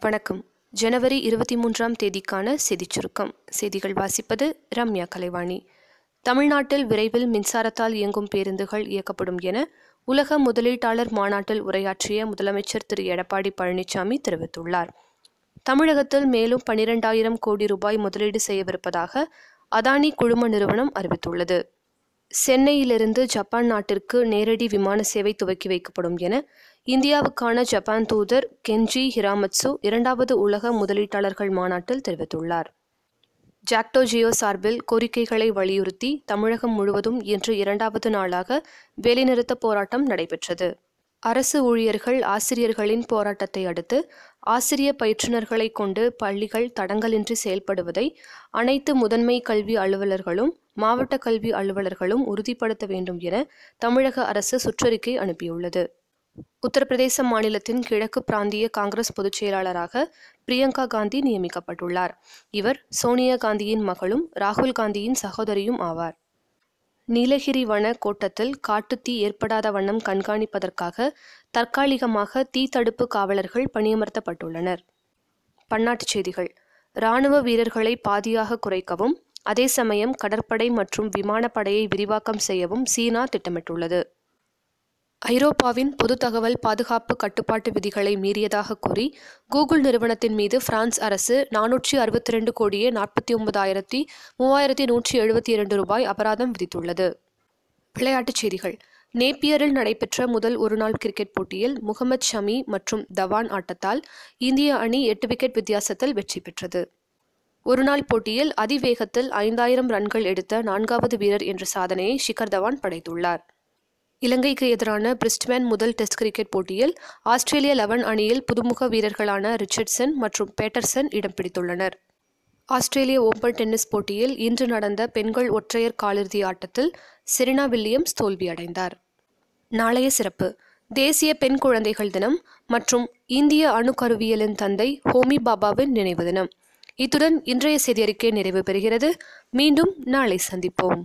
வணக்கம். ஜனவரி இருபத்தி மூன்றாம் தேதிக்கான செய்திச் சுருக்கம். செய்திகள் வாசிப்பது ரம்யா கலைவாணி. தமிழ்நாட்டில் விரைவில் மின்சாரத்தால் இயங்கும் பேருந்துகள் இயக்கப்படும் என உலக முதலீட்டாளர் மாநாட்டில் உரையாற்றிய முதலமைச்சர் திரு. எடப்பாடி பழனிசாமி தெரிவித்துள்ளார். தமிழகத்தில் மேலும் பனிரெண்டாயிரம் கோடி ரூபாய் முதலீடு செய்யவிருப்பதாக அதானி குழும நிறுவனம் அறிவித்துள்ளது. சென்னையிலிருந்து ஜப்பான் நாட்டிற்கு நேரடி விமான சேவை துவக்கி வைக்கப்படும் என இந்தியாவுக்கான ஜப்பான் தூதர் கென்ஜி ஹிராமட்சு இரண்டாவது உலக முதலீட்டாளர்கள் மாநாட்டில் தெரிவித்துள்ளார். ஜாக்டோ ஜியோ சார்பில் கோரிக்கைகளை வலியுறுத்தி தமிழகம் முழுவதும் இன்று இரண்டாவது நாளாக வேலைநிறுத்த போராட்டம் நடைபெற்றது. அரசு ஊழியர்கள் ஆசிரியர்களின் போராட்டத்தை அடுத்து ஆசிரிய பயிற்றுநர்களை கொண்டு பள்ளிகள் தடங்கலின்றி செயல்படுவதை அனைத்து முதன்மை கல்வி அலுவலர்களும் மாவட்ட கல்வி அலுவலர்களும் உறுதிப்படுத்த வேண்டும் என தமிழக அரசு சுற்றறிக்கை அனுப்பியுள்ளது. உத்தரப்பிரதேச மாநிலத்தின் கிழக்கு பிராந்திய காங்கிரஸ் பொதுச் செயலாளராக பிரியங்கா காந்தி நியமிக்கப்பட்டுள்ளார். இவர் சோனியா காந்தியின் மகளும் ராகுல் காந்தியின் சகோதரியும் ஆவார். நீலகிரி வன கோட்டத்தில் காட்டுத்தீ ஏற்படாத வண்ணம் கண்காணிப்பதற்காக தற்காலிகமாக தீ தடுப்பு காவலர்கள் பணியமர்த்தப்பட்டுள்ளனர். பன்னாட்டுச் செய்திகள். இராணுவ வீரர்களை பாதியாக குறைக்கவும் அதே சமயம் கடற்படை மற்றும் விமானப்படையை விரிவாக்கம் செய்யவும் சீனா திட்டமிட்டுள்ளது. ஐரோப்பாவின் பொது தகவல் பாதுகாப்பு கட்டுப்பாட்டு விதிகளை மீறியதாக கூறி கூகுள் நிறுவனத்தின் மீது பிரான்ஸ் அரசு நானூற்றி அறுபத்தி ரெண்டு கோடியே நாற்பத்தி ஒன்பதாயிரத்தி மூவாயிரத்தி நூற்றி எழுபத்தி இரண்டு ரூபாய் அபராதம் விதித்துள்ளது. விளையாட்டுச் செய்திகள். நேப்பியரில் நடைபெற்ற முதல் ஒருநாள் கிரிக்கெட் போட்டியில் முகமது ஷமி மற்றும் தவான் ஆட்டத்தால் இந்திய அணி எட்டு விக்கெட் வித்தியாசத்தில் வெற்றி பெற்றது. ஒருநாள் போட்டியில் அதிவேகத்தில் ஐந்தாயிரம் ரன்கள் எடுத்த நான்காவது வீரர் என்ற சாதனையை ஷிகர் தவான் படைத்துள்ளார். இலங்கைக்கு எதிரான பிரிஸ்ட்மேன் முதல் டெஸ்ட் கிரிக்கெட் போட்டியில் ஆஸ்திரேலிய லெவன் அணியில் புதுமுக வீரர்களான ரிச்சர்ட்சன் மற்றும் பேட்டர்சன் இடம் பிடித்துள்ளனர். ஆஸ்திரேலிய ஓபன் டென்னிஸ் போட்டியில் இன்று நடந்த பெண்கள் ஒற்றையர் காலிறுதி ஆட்டத்தில் செரினா வில்லியம்ஸ் தோல்வியடைந்தார். நாளைய சிறப்பு. தேசிய பெண் குழந்தைகள் தினம் மற்றும் இந்திய அணுக்கருவியலின் தந்தை ஹோமி பாபாவின் நினைவு தினம். இத்துடன் இன்றைய செய்தியறிக்கை நிறைவு பெறுகிறது. மீண்டும் நாளை சந்திப்போம்.